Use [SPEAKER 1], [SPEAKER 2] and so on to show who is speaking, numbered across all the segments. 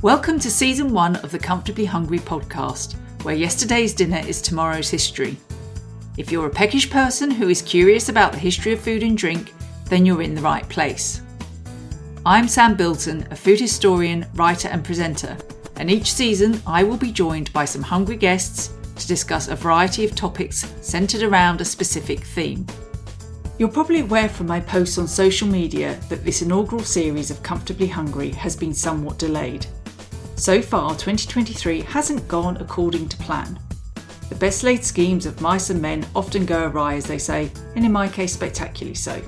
[SPEAKER 1] Welcome to season one of the Comfortably Hungry podcast, where yesterday's dinner is tomorrow's history. If you're a peckish person who is curious about the history of food and drink, then you're in the right place. I'm Sam Bilton, a food historian, writer, and presenter, and each season I will be joined by some hungry guests to discuss a variety of topics centred around a specific theme. You're probably aware from my posts on social media that this inaugural series of Comfortably Hungry has been somewhat delayed. So far, 2023 hasn't gone according to plan. The best laid schemes of mice and men often go awry, as they say, and in my case, spectacularly so.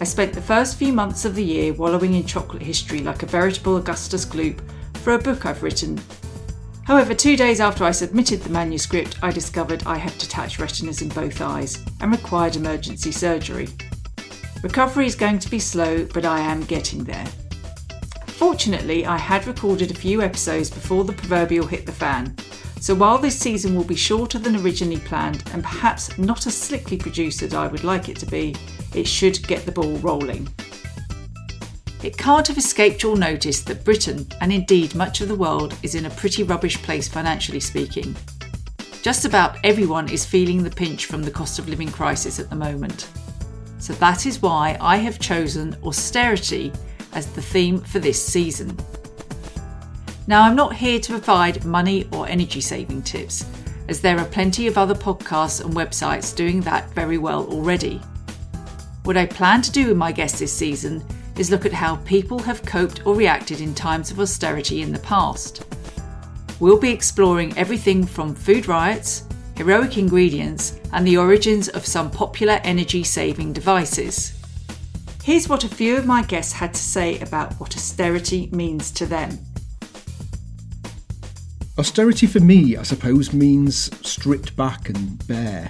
[SPEAKER 1] I spent the first few months of the year wallowing in chocolate history like a veritable Augustus Gloop for a book I've written However, two days after I submitted the manuscript, I discovered I had detached retinas in both eyes and required emergency surgery. Recovery is going to be slow, but I am getting there. Fortunately, I had recorded a few episodes before the proverbial hit the fan, so while this season will be shorter than originally planned and perhaps not as slickly produced as I would like it to be, it should get the ball rolling. It can't have escaped your notice that Britain, and indeed much of the world, is in a pretty rubbish place financially speaking. Just about everyone is feeling the pinch from the cost of living crisis at the moment. So that is why I have chosen austerity as the theme for this season. Now, I'm not here to provide money or energy saving tips, as there are plenty of other podcasts and websites doing that very well already. What I plan to do with my guests this season is look at how people have coped or reacted in times of austerity in the past. We'll be exploring everything from food riots, heroic ingredients, and the origins of some popular energy saving devices. Here's what a few of my guests had to say about what austerity means to them.
[SPEAKER 2] Austerity for me, I suppose, means stripped back and bare.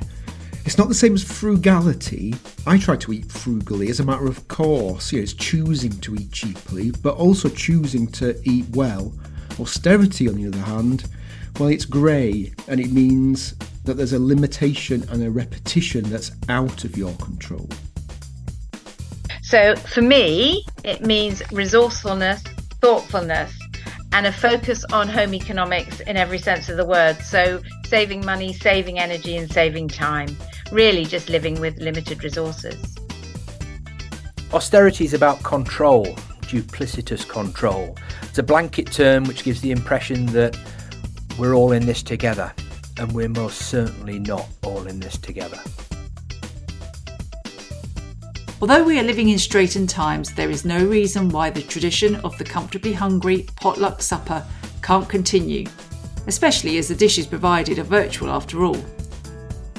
[SPEAKER 2] It's not the same as frugality. I try to eat frugally as a matter of course. You know, it's choosing to eat cheaply, but also choosing to eat well. Austerity, on the other hand, well, it's grey and it means that there's a limitation and a repetition that's out of your control.
[SPEAKER 3] So for me, it means resourcefulness, thoughtfulness, and a focus on home economics in every sense of the word. So saving money, saving energy, and saving time really just living with limited resources.
[SPEAKER 4] Austerity is about control, duplicitous control. It's a blanket term which gives the impression that we're all in this together, and we're most certainly not all in this together.
[SPEAKER 1] Although we are living in straitened times, there is no reason why the tradition of the comfortably hungry potluck supper can't continue, especially as the dishes provided are virtual after all.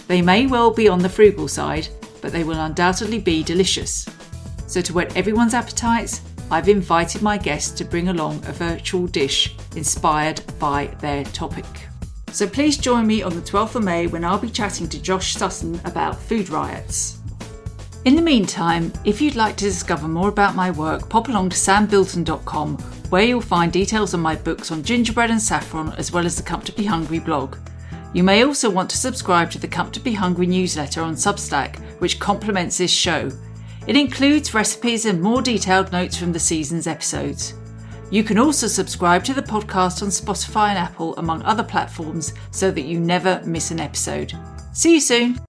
[SPEAKER 1] They may well be on the frugal side, but they will undoubtedly be delicious. So, to whet everyone's appetites, I've invited my guests to bring along a virtual dish inspired by their topic. So, please join me on the 12th of May when I'll be chatting to Josh Sutton about food riots. In the meantime, if you'd like to discover more about my work, pop along to sambilton.com where you'll find details on my books on gingerbread and saffron as well as the Comfortably Hungry blog. You may also want to subscribe to the Comfortably Hungry newsletter on Substack, which complements this show. It includes recipes and more detailed notes from the season's episodes. You can also subscribe to the podcast on Spotify and Apple, among other platforms, so that you never miss an episode. See you soon!